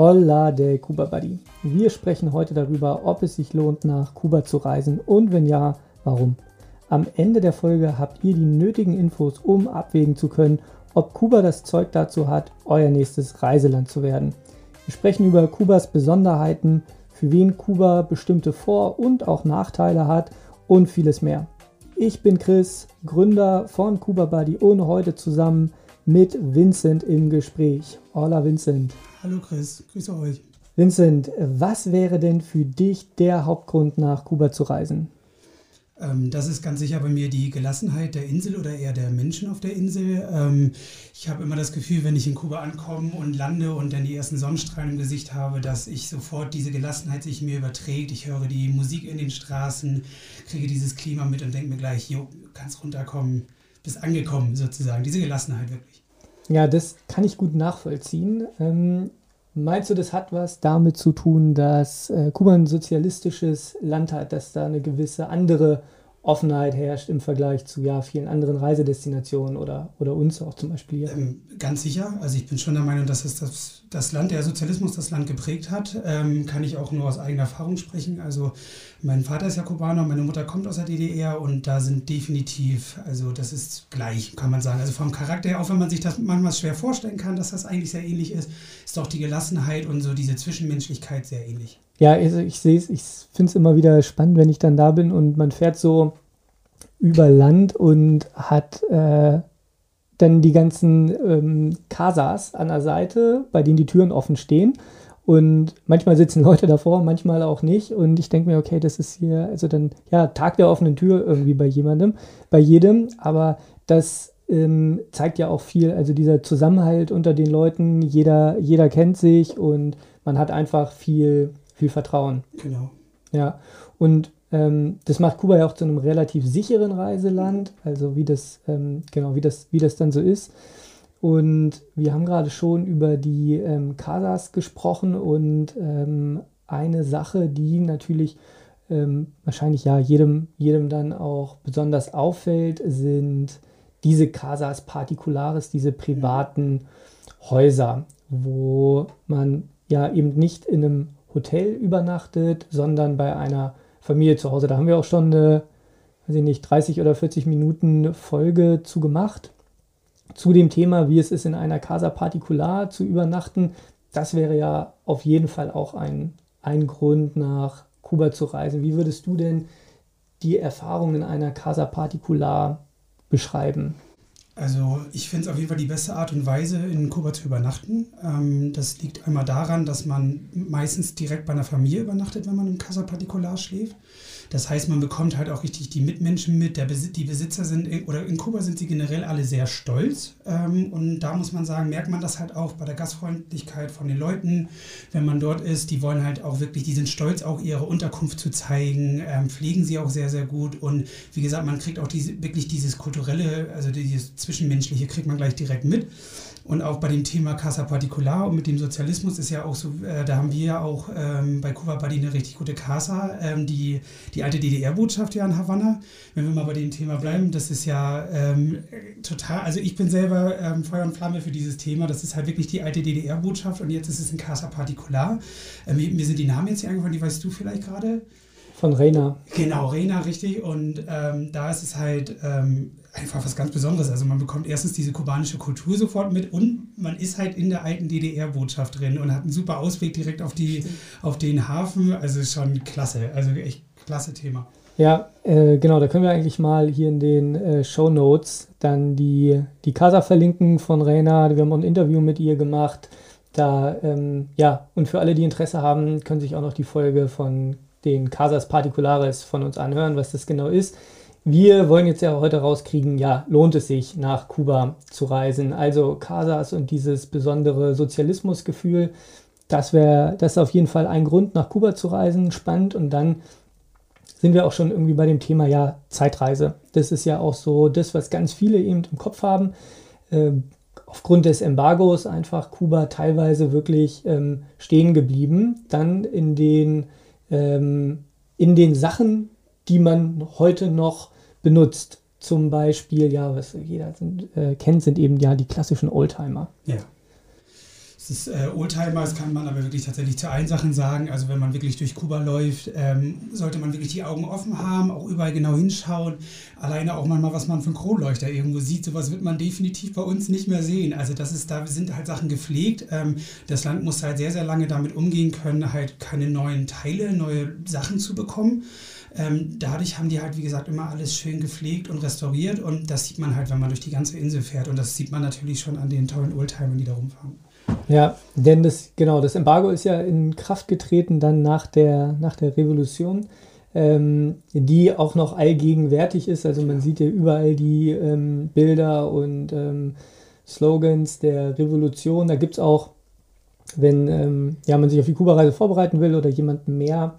Hola de Cuba Buddy. Wir sprechen heute darüber, ob es sich lohnt, nach Kuba zu reisen und wenn ja, warum. Am Ende der Folge habt ihr die nötigen Infos, um abwägen zu können, ob Kuba das Zeug dazu hat, euer nächstes Reiseland zu werden. Wir sprechen über Kubas Besonderheiten, für wen Kuba bestimmte Vor- und auch Nachteile hat und vieles mehr. Ich bin Chris, Gründer von Kuba Buddy und heute zusammen mit Vincent im Gespräch. Hola Vincent. Hallo Chris, grüße euch. Vincent, was wäre denn für dich der Hauptgrund nach Kuba zu reisen? Ähm, das ist ganz sicher bei mir die Gelassenheit der Insel oder eher der Menschen auf der Insel. Ähm, ich habe immer das Gefühl, wenn ich in Kuba ankomme und lande und dann die ersten Sonnenstrahlen im Gesicht habe, dass ich sofort diese Gelassenheit sich mir überträgt. Ich höre die Musik in den Straßen, kriege dieses Klima mit und denke mir gleich, jo, kannst runterkommen, bist angekommen sozusagen. Diese Gelassenheit wirklich. Ja, das kann ich gut nachvollziehen. Ähm, meinst du, das hat was damit zu tun, dass äh, Kuba ein sozialistisches Land hat, dass da eine gewisse andere Offenheit herrscht im Vergleich zu ja, vielen anderen Reisedestinationen oder, oder uns auch zum Beispiel hier? Ähm, ganz sicher. Also ich bin schon der Meinung, dass es das, das Land, der Sozialismus das Land geprägt hat. Ähm, kann ich auch nur aus eigener Erfahrung sprechen. Also mein Vater ist ja Kubaner, meine Mutter kommt aus der DDR und da sind definitiv, also das ist gleich, kann man sagen. Also vom Charakter her, auch wenn man sich das manchmal schwer vorstellen kann, dass das eigentlich sehr ähnlich ist, ist auch die Gelassenheit und so diese Zwischenmenschlichkeit sehr ähnlich. Ja, also ich sehe es, ich finde es immer wieder spannend, wenn ich dann da bin und man fährt so über Land und hat äh, dann die ganzen ähm, Casas an der Seite, bei denen die Türen offen stehen. Und manchmal sitzen Leute davor, manchmal auch nicht. Und ich denke mir, okay, das ist hier, also dann, ja, Tag der offenen Tür irgendwie bei jemandem, bei jedem. Aber das ähm, zeigt ja auch viel, also dieser Zusammenhalt unter den Leuten, jeder, jeder kennt sich und man hat einfach viel, viel Vertrauen. Genau. Ja, und ähm, das macht Kuba ja auch zu einem relativ sicheren Reiseland, also wie das, ähm, genau, wie das, wie das dann so ist. Und wir haben gerade schon über die ähm, Casas gesprochen und ähm, eine Sache, die natürlich ähm, wahrscheinlich ja jedem, jedem dann auch besonders auffällt, sind diese Casas Particulares, diese privaten Häuser, wo man ja eben nicht in einem Hotel übernachtet, sondern bei einer Familie zu Hause. Da haben wir auch schon eine, weiß ich nicht, 30 oder 40 Minuten Folge zu gemacht. Zu dem Thema, wie es ist, in einer Casa Particular zu übernachten. Das wäre ja auf jeden Fall auch ein, ein Grund, nach Kuba zu reisen. Wie würdest du denn die Erfahrung in einer Casa Particular beschreiben? Also ich finde es auf jeden Fall die beste Art und Weise, in Kuba zu übernachten. Ähm, das liegt einmal daran, dass man meistens direkt bei einer Familie übernachtet, wenn man im Casa Particular schläft. Das heißt, man bekommt halt auch richtig die Mitmenschen mit. Der Bes die Besitzer sind, oder in Kuba sind sie generell alle sehr stolz. Ähm, und da muss man sagen, merkt man das halt auch bei der Gastfreundlichkeit von den Leuten, wenn man dort ist. Die wollen halt auch wirklich, die sind stolz, auch ihre Unterkunft zu zeigen, ähm, pflegen sie auch sehr, sehr gut. Und wie gesagt, man kriegt auch diese, wirklich dieses kulturelle, also dieses Zwischenmenschliche, kriegt man gleich direkt mit. Und auch bei dem Thema Casa Particular und mit dem Sozialismus ist ja auch so, äh, da haben wir ja auch ähm, bei Cuba Buddy eine richtig gute Casa, ähm, die, die alte DDR-Botschaft ja in Havanna. Wenn wir mal bei dem Thema bleiben, das ist ja ähm, total, also ich bin selber ähm, Feuer und Flamme für dieses Thema. Das ist halt wirklich die alte DDR-Botschaft und jetzt ist es ein Casa Particular. Mir, mir, sind die Namen jetzt hier eingefallen, die weißt du vielleicht gerade? Von Rena. Genau, Rena, richtig. Und ähm, da ist es halt ähm, einfach was ganz Besonderes. Also man bekommt erstens diese kubanische Kultur sofort mit und man ist halt in der alten DDR-Botschaft drin und hat einen super Ausweg direkt auf, die, auf den Hafen. Also schon klasse. Also echt klasse Thema. Ja, äh, genau, da können wir eigentlich mal hier in den äh, Show Notes dann die, die Casa verlinken von Rena. Wir haben auch ein Interview mit ihr gemacht. Da, ähm, ja, und für alle, die Interesse haben, können sich auch noch die Folge von den Casas Particulares von uns anhören, was das genau ist. Wir wollen jetzt ja heute rauskriegen, ja, lohnt es sich nach Kuba zu reisen? Also Casas und dieses besondere Sozialismusgefühl, das wäre das auf jeden Fall ein Grund, nach Kuba zu reisen, spannend. Und dann sind wir auch schon irgendwie bei dem Thema ja Zeitreise. Das ist ja auch so das, was ganz viele eben im Kopf haben. Äh, aufgrund des Embargos einfach Kuba teilweise wirklich ähm, stehen geblieben. Dann in den, ähm, in den Sachen, die man heute noch benutzt. Zum Beispiel, ja, was jeder sind, äh, kennt, sind eben ja die klassischen Oldtimer. Ja. Des äh, Oldtimers kann man aber wirklich tatsächlich zu allen Sachen sagen. Also wenn man wirklich durch Kuba läuft, ähm, sollte man wirklich die Augen offen haben, auch überall genau hinschauen. Alleine auch manchmal, was man einen Kronleuchter irgendwo sieht, sowas wird man definitiv bei uns nicht mehr sehen. Also das ist, da sind halt Sachen gepflegt. Ähm, das Land muss halt sehr, sehr lange damit umgehen können, halt keine neuen Teile, neue Sachen zu bekommen. Ähm, dadurch haben die halt, wie gesagt, immer alles schön gepflegt und restauriert und das sieht man halt, wenn man durch die ganze Insel fährt und das sieht man natürlich schon an den tollen Oldtimern, die da rumfahren. Ja, denn das, genau, das Embargo ist ja in Kraft getreten dann nach der, nach der Revolution, ähm, die auch noch allgegenwärtig ist. Also man sieht ja überall die ähm, Bilder und ähm, Slogans der Revolution. Da gibt es auch, wenn ähm, ja, man sich auf die Kuba-Reise vorbereiten will oder jemand mehr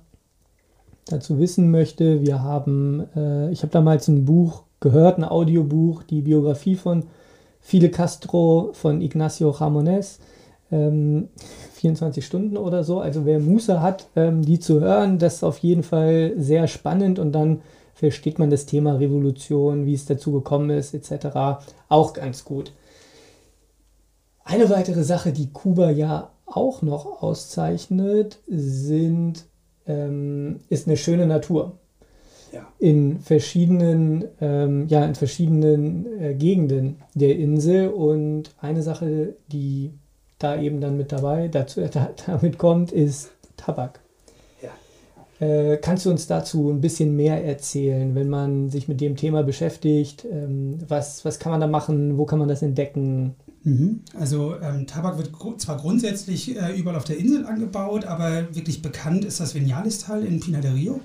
dazu wissen möchte, wir haben, äh, ich habe damals ein Buch gehört, ein Audiobuch, die Biografie von Fidel Castro von Ignacio Ramones ähm, 24 Stunden oder so. Also wer Muße hat, ähm, die zu hören, das ist auf jeden Fall sehr spannend und dann versteht man das Thema Revolution, wie es dazu gekommen ist, etc. auch ganz gut. Eine weitere Sache, die Kuba ja auch noch auszeichnet, sind, ähm, ist eine schöne Natur. Ja. In verschiedenen, ähm, ja, in verschiedenen äh, Gegenden der Insel. Und eine Sache, die da eben dann mit dabei, dazu, da, damit kommt, ist Tabak. Ja. Äh, kannst du uns dazu ein bisschen mehr erzählen, wenn man sich mit dem Thema beschäftigt? Ähm, was, was kann man da machen? Wo kann man das entdecken? Mhm. Also ähm, Tabak wird gr zwar grundsätzlich äh, überall auf der Insel angebaut, aber wirklich bekannt ist das Vinales-Tal in Pina de Rio.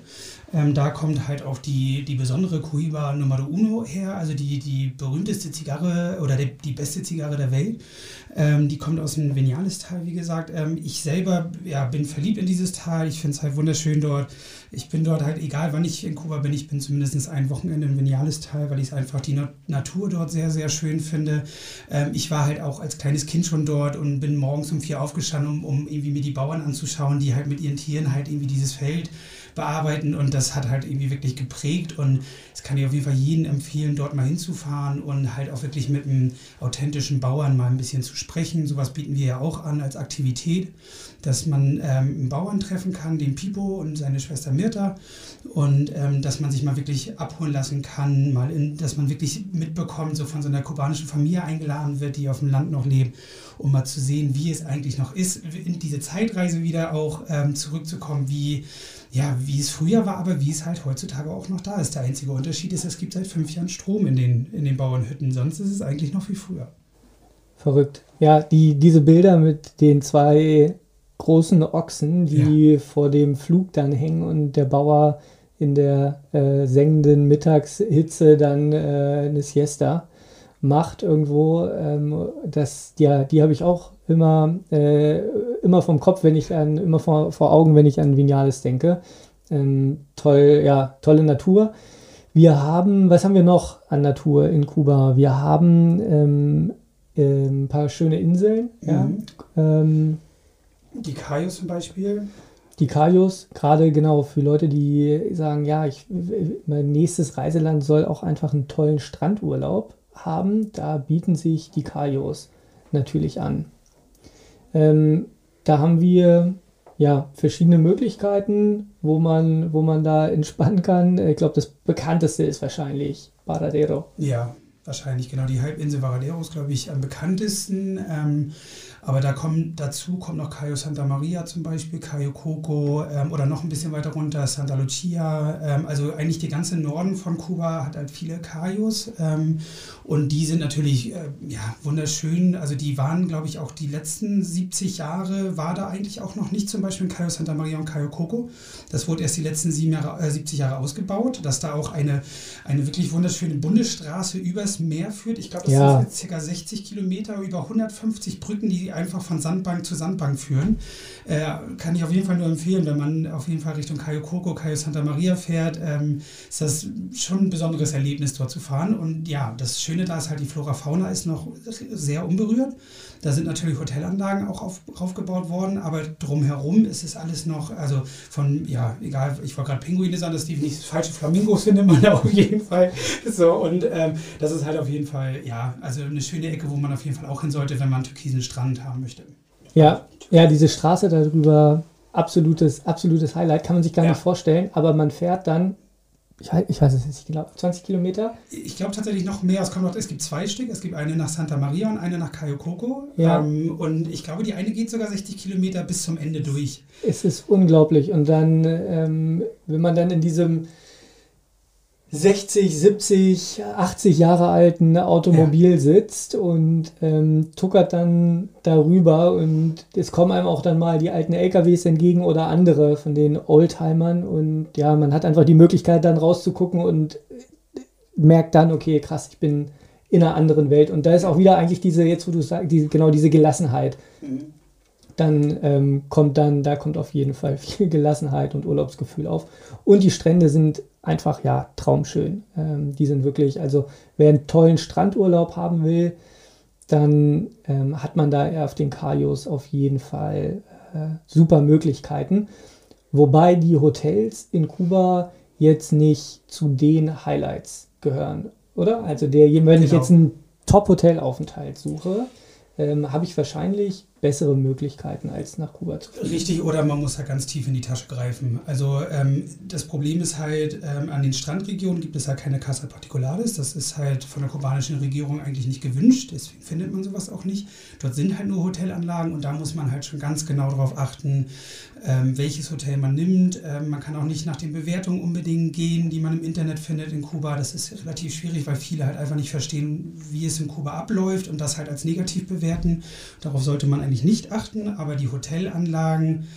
Ähm, da kommt halt auch die, die besondere Cohiba Numero Uno her, also die, die berühmteste Zigarre oder die, die beste Zigarre der Welt. Ähm, die kommt aus dem Vinales-Tal, wie gesagt. Ähm, ich selber ja, bin verliebt in dieses Tal. Ich finde es halt wunderschön dort. Ich bin dort halt, egal wann ich in Kuba bin, ich bin zumindest ein Wochenende im Vinales-Tal, weil ich einfach die Natur dort sehr, sehr schön finde. Ähm, ich war halt auch als kleines Kind schon dort und bin morgens um vier aufgestanden, um, um irgendwie mir die Bauern anzuschauen, die halt mit ihren Tieren halt irgendwie dieses Feld bearbeiten und das hat halt irgendwie wirklich geprägt und es kann ich auf jeden Fall jedem empfehlen, dort mal hinzufahren und halt auch wirklich mit einem authentischen Bauern mal ein bisschen zu sprechen. Sowas bieten wir ja auch an als Aktivität, dass man ähm, einen Bauern treffen kann, den Pipo und seine Schwester Mirta und ähm, dass man sich mal wirklich abholen lassen kann, mal in, dass man wirklich mitbekommt, so von so einer kubanischen Familie eingeladen wird, die auf dem Land noch lebt, um mal zu sehen, wie es eigentlich noch ist, in diese Zeitreise wieder auch ähm, zurückzukommen, wie ja, wie es früher war, aber wie es halt heutzutage auch noch da ist. Der einzige Unterschied ist, es gibt seit fünf Jahren Strom in den, in den Bauernhütten. Sonst ist es eigentlich noch wie früher. Verrückt. Ja, die, diese Bilder mit den zwei großen Ochsen, die ja. vor dem Flug dann hängen und der Bauer in der äh, sengenden Mittagshitze dann äh, eine Siesta macht irgendwo. Ähm, das, ja, die habe ich auch immer, äh, immer vom Kopf, wenn ich an, immer vor, vor Augen, wenn ich an Vinales denke. Ähm, toll, ja, tolle Natur. Wir haben, was haben wir noch an Natur in Kuba? Wir haben ähm, äh, ein paar schöne Inseln. Mhm. Ja. Die Cayos zum Beispiel. Die Cayos, gerade genau für Leute, die sagen, ja, ich, mein nächstes Reiseland soll auch einfach einen tollen Strandurlaub haben. Da bieten sich die Cayos natürlich an. Ähm, da haben wir ja verschiedene Möglichkeiten, wo man, wo man da entspannen kann. Ich glaube, das bekannteste ist wahrscheinlich Baradero. Ja, wahrscheinlich genau. Die Halbinsel Varadero ist, glaube ich, am bekanntesten. Ähm, aber da kommen, dazu kommt noch Cayo Santa Maria zum Beispiel, Cayo Coco ähm, oder noch ein bisschen weiter runter Santa Lucia. Ähm, also eigentlich der ganze Norden von Kuba hat halt viele Cayos ähm, und die sind natürlich äh, ja, wunderschön. Also die waren, glaube ich, auch die letzten 70 Jahre war da eigentlich auch noch nicht zum Beispiel Cayo Santa Maria und Cayo Coco. Das wurde erst die letzten Jahre, äh, 70 Jahre ausgebaut, dass da auch eine, eine wirklich wunderschöne Bundesstraße übers Meer führt. Ich glaube, das ja. sind jetzt ca. 60 Kilometer, über 150 Brücken, die einfach von Sandbank zu Sandbank führen. Äh, kann ich auf jeden Fall nur empfehlen, wenn man auf jeden Fall Richtung Cayo Coco, Cayo Santa Maria fährt, ähm, ist das schon ein besonderes Erlebnis dort zu fahren. Und ja, das Schöne da ist halt, die Flora Fauna ist noch sehr unberührt. Da sind natürlich Hotelanlagen auch auf, aufgebaut worden, aber drumherum ist es alles noch, also von, ja, egal, ich wollte gerade Pinguine sagen, das definitiv falsche Flamingos findet man da auf jeden Fall. So, und ähm, das ist halt auf jeden Fall, ja, also eine schöne Ecke, wo man auf jeden Fall auch hin sollte, wenn man einen türkisen Strand haben möchte. Ja, ja, diese Straße darüber, absolutes, absolutes Highlight, kann man sich gar Ja. nicht vorstellen, aber man fährt dann, ich, weiß- ich weiß es nicht genau, 20 Kilometer. Ich glaube tatsächlich noch mehr. Es, kommt noch, es gibt zwei Stück. Es gibt eine nach Santa Maria und eine nach Cayo Coco. Ja. Ähm, und ich glaube, die eine geht sogar 60 Kilometer bis zum Ende durch. Es ist unglaublich. Und dann, ähm, wenn man dann in diesem 60, 70, 80 Jahre alten Automobil sitzt und ähm, tuckert dann darüber und es kommen einem auch dann mal die alten LKWs entgegen oder andere von den Oldtimern und ja, man hat einfach die Möglichkeit dann rauszugucken und merkt dann, okay, krass, ich bin in einer anderen Welt. Und da ist auch wieder eigentlich diese, jetzt wo du sagst, diese, genau diese Gelassenheit dann ähm, kommt dann, da kommt auf jeden Fall viel Gelassenheit und Urlaubsgefühl auf. Und die Strände sind einfach, ja, traumschön. Ähm, die sind wirklich, also wer einen tollen Strandurlaub haben will, dann ähm, hat man da auf den Kajos auf jeden Fall äh, super Möglichkeiten. Wobei die Hotels in Kuba jetzt nicht zu den Highlights gehören, oder? Also der, wenn ich Genau. jetzt einen Top-Hotelaufenthalt suche, ähm, habe ich wahrscheinlich bessere Möglichkeiten, als nach Kuba zu fliegen. Richtig, oder man muss halt ganz tief in die Tasche greifen. Also ähm, das Problem ist halt, ähm, an den Strandregionen gibt es halt keine Casa Particulares. Das ist halt von der kubanischen Regierung eigentlich nicht gewünscht. Deswegen findet man sowas auch nicht. Dort sind halt nur Hotelanlagen und da muss man halt schon ganz genau darauf achten, ähm, welches Hotel man nimmt. Ähm, man kann auch nicht nach den Bewertungen unbedingt gehen, die man im Internet findet in Kuba. Das ist relativ schwierig, weil viele halt einfach nicht verstehen, wie es in Kuba abläuft und das halt als negativ bewerten. Darauf sollte man eigentlich nicht achten, aber die Hotelanlagen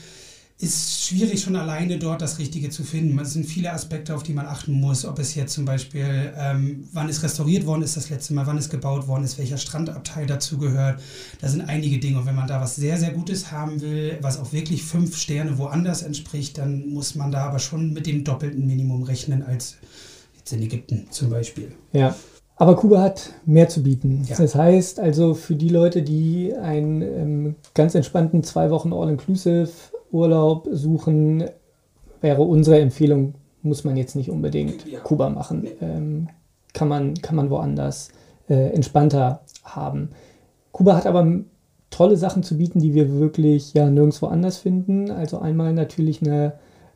ist schwierig schon alleine dort das Richtige zu finden. Es sind viele Aspekte, auf die man achten muss. Ob es jetzt zum Beispiel, ähm, wann ist restauriert worden ist das letzte Mal, wann ist gebaut worden ist, welcher Strandabteil dazu gehört. Da sind einige Dinge. Und wenn man da was sehr, sehr Gutes haben will, was auch wirklich fünf Sterne woanders entspricht, dann muss man da aber schon mit dem doppelten Minimum rechnen als jetzt in Ägypten zum Beispiel. Ja. Aber Kuba hat mehr zu bieten. Ja. Das heißt also für die Leute, die einen ähm, ganz entspannten zwei Wochen All-Inclusive Urlaub suchen, wäre unsere Empfehlung, muss man jetzt nicht unbedingt Ja. Kuba machen. Ähm, kann, man, kann man woanders äh, entspannter haben. Kuba hat aber tolle Sachen zu bieten, die wir wirklich ja nirgendwo anders finden. Also einmal natürlich eine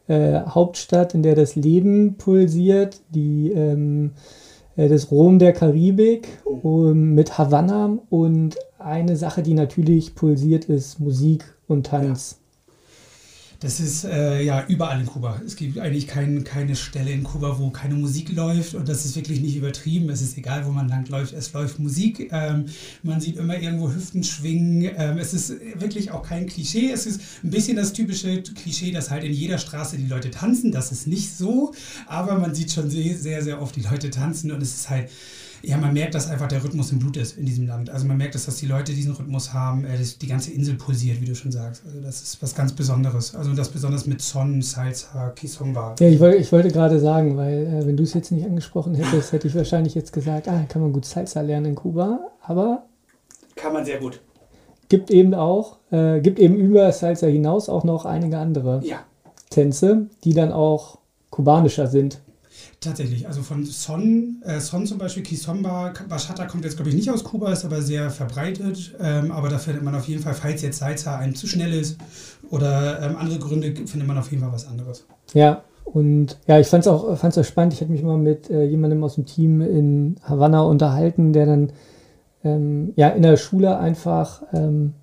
äh, Hauptstadt, in der das Leben pulsiert, die ähm, äh, das Rom der Karibik um, mit Havanna und eine Sache, die natürlich pulsiert, ist Musik und Tanz. Das ist äh, ja überall in Kuba. Es gibt eigentlich kein, keine Stelle in Kuba, wo keine Musik läuft und das ist wirklich nicht übertrieben. Es ist egal, wo man lang läuft, es läuft Musik. Ähm, man sieht immer irgendwo Hüften schwingen. Ähm, es ist wirklich auch kein Klischee. Es ist ein bisschen das typische Klischee, dass halt in jeder Straße die Leute tanzen. Das ist nicht so, aber man sieht schon sehr, sehr, sehr oft die Leute tanzen und es ist halt ja, man merkt, dass einfach der Rhythmus im Blut ist in diesem Land. Also man merkt, dass, dass die Leute diesen Rhythmus haben, äh, die ganze Insel pulsiert, wie du schon sagst. Also das ist was ganz Besonderes. Also das besonders mit Son, Salsa, Kizomba. Ja, ich, wollte, ich wollte gerade sagen, weil äh, wenn du es jetzt nicht angesprochen hättest, hätte ich wahrscheinlich jetzt gesagt, ah, kann man gut Salsa lernen in Kuba, aber Kann man sehr gut. gibt eben auch, äh, gibt eben über Salsa hinaus auch noch einige andere Ja, Tänze, die dann auch kubanischer sind. Tatsächlich. Also von Son, äh, Son zum Beispiel, Kizomba, Bachata kommt jetzt, glaube ich, nicht aus Kuba, ist aber sehr verbreitet. Ähm, aber da findet man auf jeden Fall, falls jetzt Salsa einem zu schnell ist oder ähm, andere Gründe, findet man auf jeden Fall was anderes. Ja, und ja, ich fand es auch, fand's auch spannend. Ich habe mich mal mit äh, jemandem aus dem Team in Havanna unterhalten, der dann ähm, ja in der Schule einfach ähm,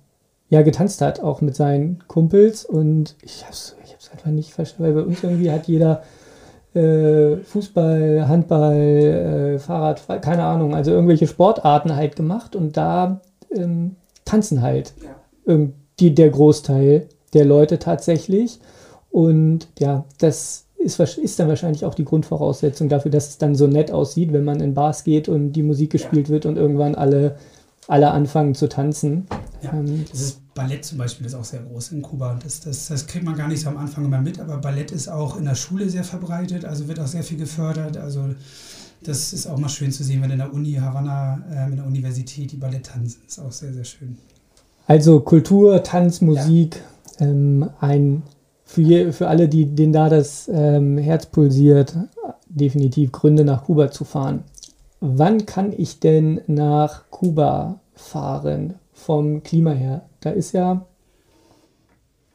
ja getanzt hat, auch mit seinen Kumpels. Und ich habe es ich einfach nicht verstanden, weil bei uns irgendwie hat jeder äh, Fußball, Handball, äh, Fahrrad, keine Ahnung, also irgendwelche Sportarten halt gemacht und da ähm, tanzen halt Ja. irgendwie der Großteil der Leute tatsächlich. Und ja, das ist, ist dann wahrscheinlich auch die Grundvoraussetzung dafür, dass es dann so nett aussieht, wenn man in Bars geht und die Musik gespielt wird und irgendwann alle, alle anfangen zu tanzen. Ja. Ähm, Das ist Ballett zum Beispiel ist auch sehr groß in Kuba. Das, das, das kriegt man gar nicht so am Anfang immer mit, aber Ballett ist auch in der Schule sehr verbreitet, also wird auch sehr viel gefördert. Also das ist auch mal schön zu sehen, wenn in der Uni Havanna, ähm, in der Universität die Ballett tanzen. Ist auch sehr, sehr schön. Also Kultur, Tanz, Musik, ähm, ein für, je, für alle, die, denen da das ähm, Herz pulsiert, definitiv Gründe nach Kuba zu fahren. Wann kann ich denn nach Kuba fahren vom Klima her? Da ist ja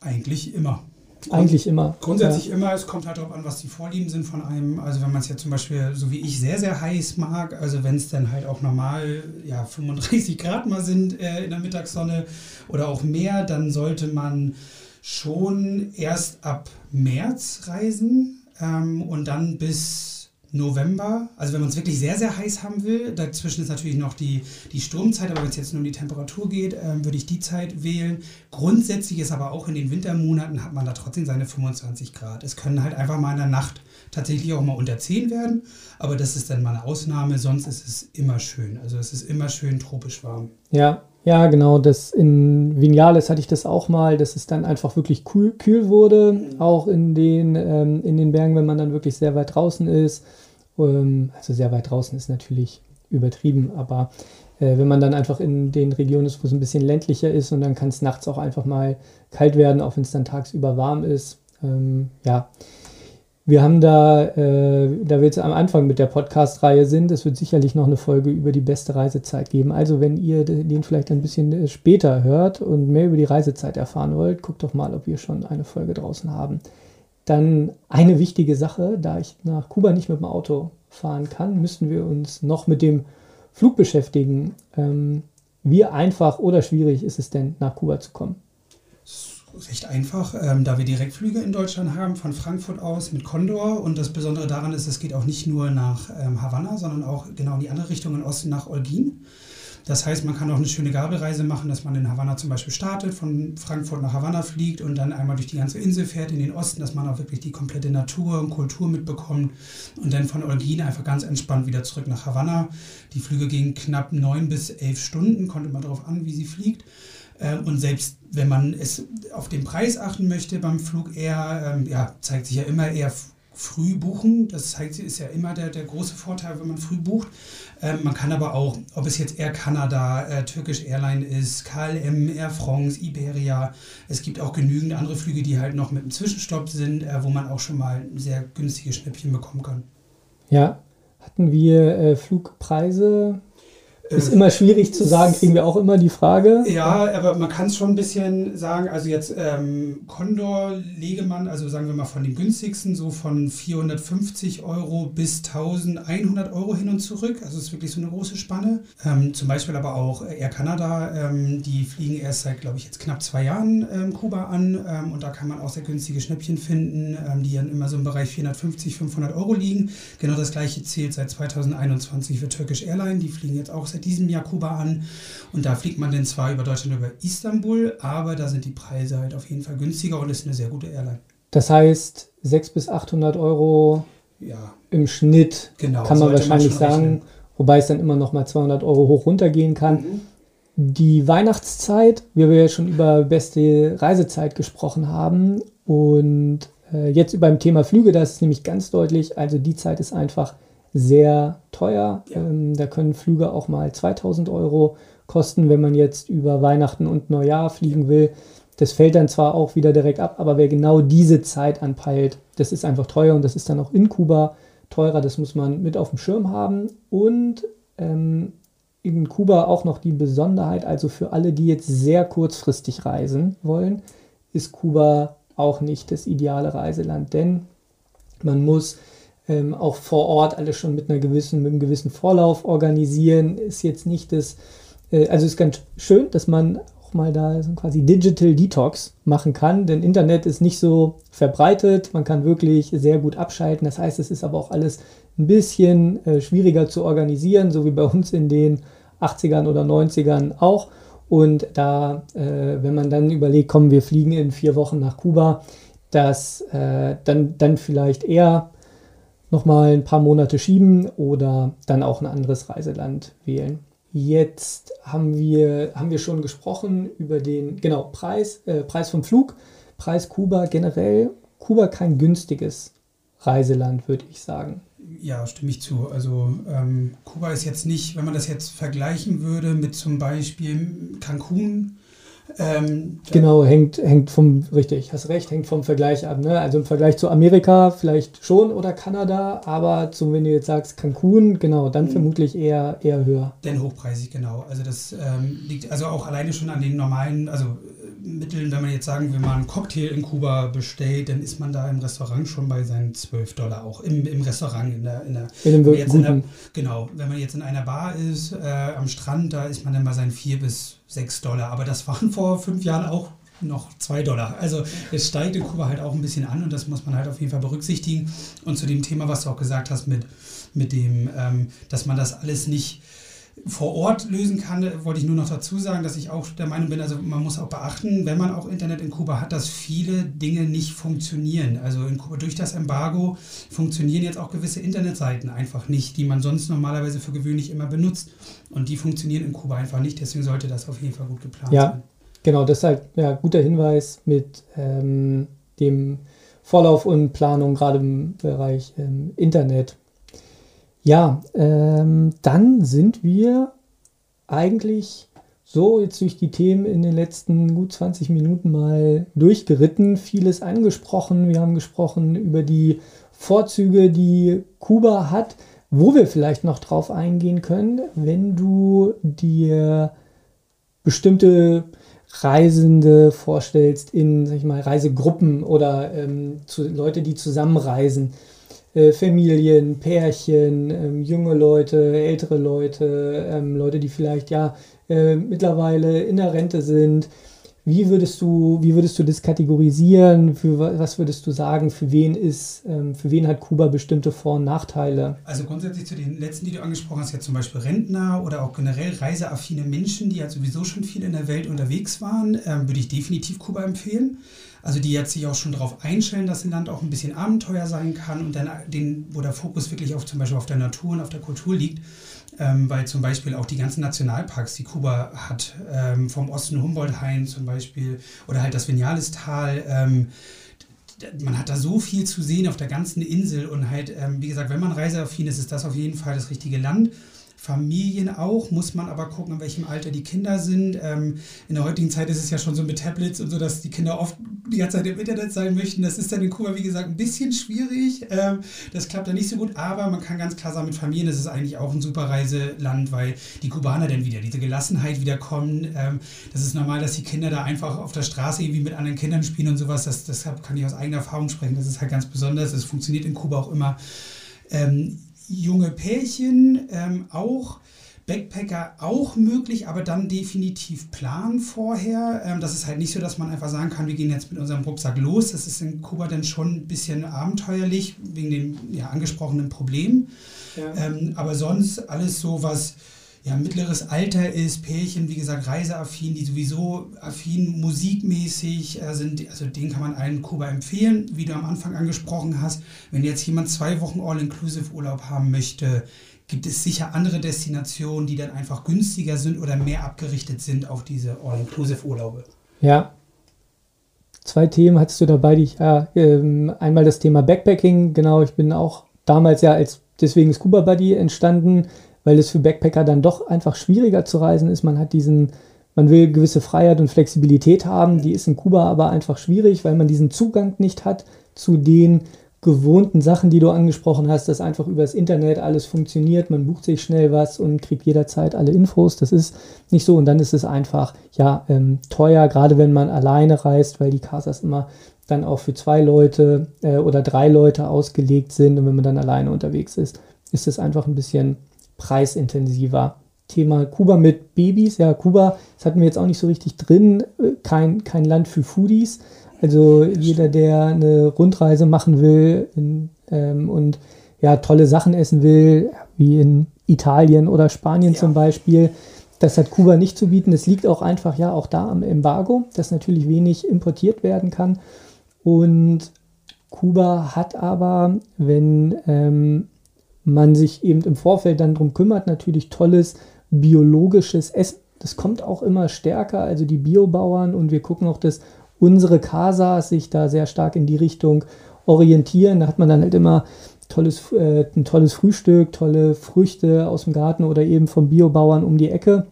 Eigentlich immer. Eigentlich immer. Grundsätzlich ja. immer. Es kommt halt darauf an, was die Vorlieben sind von einem. Also wenn man es ja zum Beispiel, so wie ich, sehr, sehr heiß mag, also wenn es dann halt auch normal ja, 35 Grad mal sind äh, in der Mittagssonne oder auch mehr, dann sollte man schon erst ab März reisen ähm, und dann bis November, also wenn man es wirklich sehr, sehr heiß haben will, dazwischen ist natürlich noch die, die Sturmzeit, aber wenn es jetzt nur um die Temperatur geht, äh, würde ich die Zeit wählen. Grundsätzlich ist aber auch in den Wintermonaten hat man da trotzdem seine 25 Grad. Es können halt einfach mal in der Nacht tatsächlich auch mal unter 10 werden, aber das ist dann mal eine Ausnahme, sonst ist es immer schön. Also es ist immer schön tropisch warm. Ja, ja, genau. Das in Vinales hatte ich das auch mal, dass es dann einfach wirklich kühl, kühl wurde, mhm. auch in den, ähm, in den Bergen, wenn man dann wirklich sehr weit draußen ist. Ähm, also sehr weit draußen ist natürlich übertrieben, aber äh, wenn man dann einfach in den Regionen ist, wo es ein bisschen ländlicher ist und dann kann es nachts auch einfach mal kalt werden, auch wenn es dann tagsüber warm ist. Ähm, ja, wir haben da, äh, da wir jetzt am Anfang mit der Podcast-Reihe sind, es wird sicherlich noch eine Folge über die beste Reisezeit geben. Also wenn ihr den vielleicht ein bisschen äh, später hört und mehr über die Reisezeit erfahren wollt, guckt doch mal, ob wir schon eine Folge draußen haben. Dann eine wichtige Sache, da ich nach Kuba nicht mit dem Auto fahren kann, müssen wir uns noch mit dem Flug beschäftigen. Ähm, wie einfach oder schwierig ist es denn, nach Kuba zu kommen? recht einfach, ähm, da wir Direktflüge in Deutschland haben, von Frankfurt aus mit Condor. Und das Besondere daran ist, es geht auch nicht nur nach ähm, Havanna, sondern auch genau in die andere Richtung, in Osten nach Olgin. Das heißt, man kann auch eine schöne Gabelreise machen, dass man in Havanna zum Beispiel startet, von Frankfurt nach Havanna fliegt und dann einmal durch die ganze Insel fährt in den Osten, dass man auch wirklich die komplette Natur und Kultur mitbekommt und dann von Olgin einfach ganz entspannt wieder zurück nach Havanna. Die Flüge gingen knapp neun bis elf Stunden, kommt immer darauf an, wie sie fliegt. Ähm, und selbst wenn man es auf den Preis achten möchte beim Flug eher, ähm, ja, zeigt sich ja immer eher früh buchen. Das ist ja immer der, der große Vorteil, wenn man früh bucht. Ähm, man kann aber auch, ob es jetzt Air Canada, äh, Turkish Airline ist, KLM, Air France, Iberia, es gibt auch genügend andere Flüge, die halt noch mit einem Zwischenstopp sind, äh, wo man auch schon mal sehr günstige Schnäppchen bekommen kann. Ja, hatten wir äh, Flugpreise ist immer schwierig zu sagen, kriegen wir auch immer die Frage. Ja, aber man kann es schon ein bisschen sagen. Also jetzt ähm, Condor, Legemann, also sagen wir mal von den günstigsten, so von 450 Euro bis 1100 Euro hin und zurück. Also es ist wirklich so eine große Spanne. Ähm, zum Beispiel aber auch Air Canada, ähm, die fliegen erst seit, glaube ich, jetzt knapp zwei Jahren ähm, Kuba an. Ähm, und da kann man auch sehr günstige Schnäppchen finden, ähm, die dann immer so im Bereich 450, 500 Euro liegen. Genau das gleiche zählt seit 2021 für Turkish Airline. Die fliegen jetzt auch seit diesem Jahr Kuba an. Und da fliegt man dann zwar über Deutschland über Istanbul, aber da sind die Preise halt auf jeden Fall günstiger und ist eine sehr gute Airline. Das heißt, 600 bis 800 Euro ja. im Schnitt genau, kann man wahrscheinlich man sagen, rechnen. wobei es dann immer noch mal 200 Euro hoch runtergehen kann. Mhm. Die Weihnachtszeit, wir ja schon über beste Reisezeit gesprochen haben und äh, jetzt über dem Thema Flüge, das ist nämlich ganz deutlich, also die Zeit ist einfach sehr teuer. Ja. Ähm, da können Flüge auch mal 2000 Euro kosten, wenn man jetzt über Weihnachten und Neujahr fliegen will. Das fällt dann zwar auch wieder direkt ab, aber wer genau diese Zeit anpeilt, das ist einfach teuer und das ist dann auch in Kuba teurer. Das muss man mit auf dem Schirm haben. Und ähm, in Kuba auch noch die Besonderheit, also für alle, die jetzt sehr kurzfristig reisen wollen, ist Kuba auch nicht das ideale Reiseland, denn man muss ähm, auch vor Ort alles schon mit einer gewissen, mit einem gewissen Vorlauf organisieren. Ist jetzt nicht das, äh, also ist ganz schön, dass man auch mal da so quasi Digital Detox machen kann, denn Internet ist nicht so verbreitet, man kann wirklich sehr gut abschalten. Das heißt, es ist aber auch alles ein bisschen äh, schwieriger zu organisieren, so wie bei uns in den 80ern oder 90ern auch. Und da, äh, wenn man dann überlegt, kommen wir fliegen in vier Wochen nach Kuba, dass äh, dann, dann vielleicht eher nochmal ein paar Monate schieben oder dann auch ein anderes Reiseland wählen. Jetzt haben wir, haben wir schon gesprochen über den genau, Preis, äh, Preis vom Flug, Preis Kuba generell. Kuba kein günstiges Reiseland, würde ich sagen. Ja, stimme ich zu. Also ähm, Kuba ist jetzt nicht, wenn man das jetzt vergleichen würde mit zum Beispiel Cancun, Ähm, genau, hängt, hängt vom, richtig, hast recht, hängt vom Vergleich ab. Ne? Also im Vergleich zu Amerika vielleicht schon oder Kanada, aber zum, wenn du jetzt sagst Cancun, genau, dann mhm. vermutlich eher, eher höher. Denn hochpreisig, genau. Also das ähm, liegt also auch alleine schon an den normalen, also Mitteln, wenn man jetzt sagen will, mal einen Cocktail in Kuba bestellt, dann ist man da im Restaurant schon bei seinen 12 Dollar, auch im, im Restaurant. In der, in der, in dem jetzt in der, genau, wenn man jetzt in einer Bar ist, äh, am Strand, da ist man dann bei seinen 4 bis 6 Dollar. Aber das waren vor fünf Jahren auch noch 2 Dollar. Also es steigt in Kuba halt auch ein bisschen an und das muss man halt auf jeden Fall berücksichtigen. Und zu dem Thema, was du auch gesagt hast, mit, mit dem, ähm, dass man das alles nicht vor Ort lösen kann, wollte ich nur noch dazu sagen, dass ich auch der Meinung bin, also man muss auch beachten, wenn man auch Internet in Kuba hat, dass viele Dinge nicht funktionieren. Also in Kuba durch das Embargo funktionieren jetzt auch gewisse Internetseiten einfach nicht, die man sonst normalerweise für gewöhnlich immer benutzt. Und die funktionieren in Kuba einfach nicht, deswegen sollte das auf jeden Fall gut geplant ja, sein. Genau, deshalb ja, guter Hinweis mit ähm, dem Vorlauf und Planung, gerade im Bereich ähm, Internet ja, ähm, dann sind wir eigentlich so jetzt durch die Themen in den letzten gut 20 Minuten mal durchgeritten, vieles angesprochen. Wir haben gesprochen über die Vorzüge, die Kuba hat, wo wir vielleicht noch drauf eingehen können, wenn du dir bestimmte Reisende vorstellst in, sag ich mal, Reisegruppen oder ähm, zu, Leute, die zusammenreisen. Äh, Familien, Pärchen, ähm, junge Leute, ältere Leute, ähm, Leute, die vielleicht ja äh, mittlerweile in der Rente sind. Wie würdest du, wie würdest du das kategorisieren? Für was würdest du sagen, für wen ist, ähm, für wen hat Kuba bestimmte Vor- und Nachteile? Also grundsätzlich zu den letzten, die du angesprochen hast, ja zum Beispiel Rentner oder auch generell reiseaffine Menschen, die ja sowieso schon viel in der Welt unterwegs waren, ähm, würde ich definitiv Kuba empfehlen also die jetzt sich auch schon darauf einstellen, dass ein Land auch ein bisschen Abenteuer sein kann und dann den, wo der Fokus wirklich auf zum Beispiel auf der Natur und auf der Kultur liegt, ähm, weil zum Beispiel auch die ganzen Nationalparks, die Kuba hat, ähm, vom Osten Humboldt-Hain zum Beispiel oder halt das Vinales-Tal, ähm, man hat da so viel zu sehen auf der ganzen Insel und halt, ähm, wie gesagt, wenn man reiseaffin ist, ist das auf jeden Fall das richtige Land. Familien auch, muss man aber gucken, in welchem Alter die Kinder sind. Ähm, in der heutigen Zeit ist es ja schon so mit Tablets und so, dass die Kinder oft die ganze Zeit im Internet sein möchten. Das ist dann in Kuba, wie gesagt, ein bisschen schwierig. Ähm, das klappt dann nicht so gut, aber man kann ganz klar sagen, mit Familien ist es eigentlich auch ein super Reiseland, weil die Kubaner dann wieder diese Gelassenheit wiederkommen. Ähm, das ist normal, dass die Kinder da einfach auf der Straße irgendwie mit anderen Kindern spielen und sowas. Das, deshalb kann ich aus eigener Erfahrung sprechen. Das ist halt ganz besonders. Das funktioniert in Kuba auch immer. Ähm, junge Pärchen ähm, auch. Backpacker auch möglich, aber dann definitiv planen vorher. Ähm, das ist halt nicht so, dass man einfach sagen kann, wir gehen jetzt mit unserem Rucksack los. Das ist in Kuba dann schon ein bisschen abenteuerlich, wegen dem ja, angesprochenen Problem. Ja. Ähm, aber sonst alles so, was ja, mittleres Alter ist, Pärchen, wie gesagt, reiseaffin, die sowieso affin musikmäßig äh, sind, also den kann man allen Kuba empfehlen, wie du am Anfang angesprochen hast. Wenn jetzt jemand zwei Wochen All-Inclusive-Urlaub haben möchte, gibt es sicher andere Destinationen, die dann einfach günstiger sind oder mehr abgerichtet sind auf diese All-Inclusive-Urlaube. Ja. Zwei Themen hattest du dabei, die ich, äh, einmal das Thema Backpacking, genau, ich bin auch damals ja als, deswegen ist Kuba Buddy entstanden, weil es für Backpacker dann doch einfach schwieriger zu reisen ist. Man hat diesen, man will gewisse Freiheit und Flexibilität haben, die ist in Kuba aber einfach schwierig, weil man diesen Zugang nicht hat zu den gewohnten Sachen, die du angesprochen hast, dass einfach übers Internet alles funktioniert, man bucht sich schnell was und kriegt jederzeit alle Infos. Das ist nicht so und dann ist es einfach ja ähm, teuer, gerade wenn man alleine reist, weil die Casas immer dann auch für zwei Leute äh, oder drei Leute ausgelegt sind und wenn man dann alleine unterwegs ist, ist es einfach ein bisschen preisintensiver. Thema Kuba mit Babys. Ja, Kuba, das hatten wir jetzt auch nicht so richtig drin. Kein, kein Land für Foodies. Also jeder, der eine Rundreise machen will in, ähm, und ja, tolle Sachen essen will, wie in Italien oder Spanien ja. zum Beispiel, das hat Kuba nicht zu bieten. Es liegt auch einfach ja auch da am Embargo, dass natürlich wenig importiert werden kann. Und Kuba hat aber, wenn ähm, man sich eben im Vorfeld dann darum kümmert, natürlich tolles biologisches Essen. Das kommt auch immer stärker, also die Biobauern und wir gucken auch, dass unsere Casas sich da sehr stark in die Richtung orientieren. Da hat man dann halt immer tolles, äh, ein tolles Frühstück, tolle Früchte aus dem Garten oder eben vom Biobauern um die Ecke.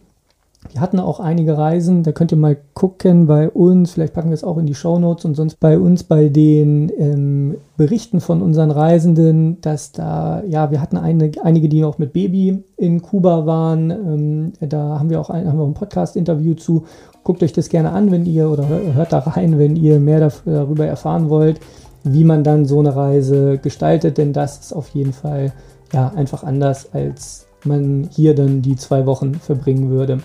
Wir hatten auch einige Reisen, da könnt ihr mal gucken bei uns, vielleicht packen wir es auch in die Show Notes und sonst bei uns bei den ähm, Berichten von unseren Reisenden, dass da, ja, wir hatten eine, einige, die auch mit Baby in Kuba waren. Ähm, da haben wir auch ein, ein Podcast-Interview zu. Guckt euch das gerne an, wenn ihr oder hört da rein, wenn ihr mehr darüber erfahren wollt, wie man dann so eine Reise gestaltet, denn das ist auf jeden Fall ja einfach anders, als man hier dann die zwei Wochen verbringen würde.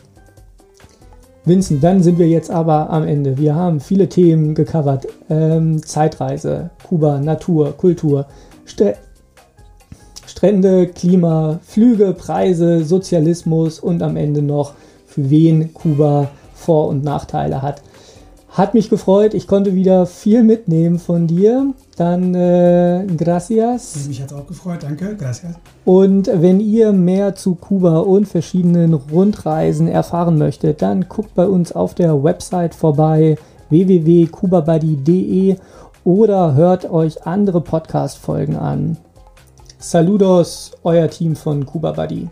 Vincent, dann sind wir jetzt aber am Ende. Wir haben viele Themen gecovert. Ähm, Zeitreise, Kuba, Natur, Kultur, St Strände, Klima, Flüge, Preise, Sozialismus und am Ende noch, für wen Kuba Vor- und Nachteile hat. Hat mich gefreut. Ich konnte wieder viel mitnehmen von dir. Dann äh, gracias. Mich hat es auch gefreut. Danke. Gracias. Und wenn ihr mehr zu Kuba und verschiedenen Rundreisen erfahren möchtet, dann guckt bei uns auf der Website vorbei www.kubabuddy.de oder hört euch andere Podcast-Folgen an. Saludos, euer Team von Kuba Buddy.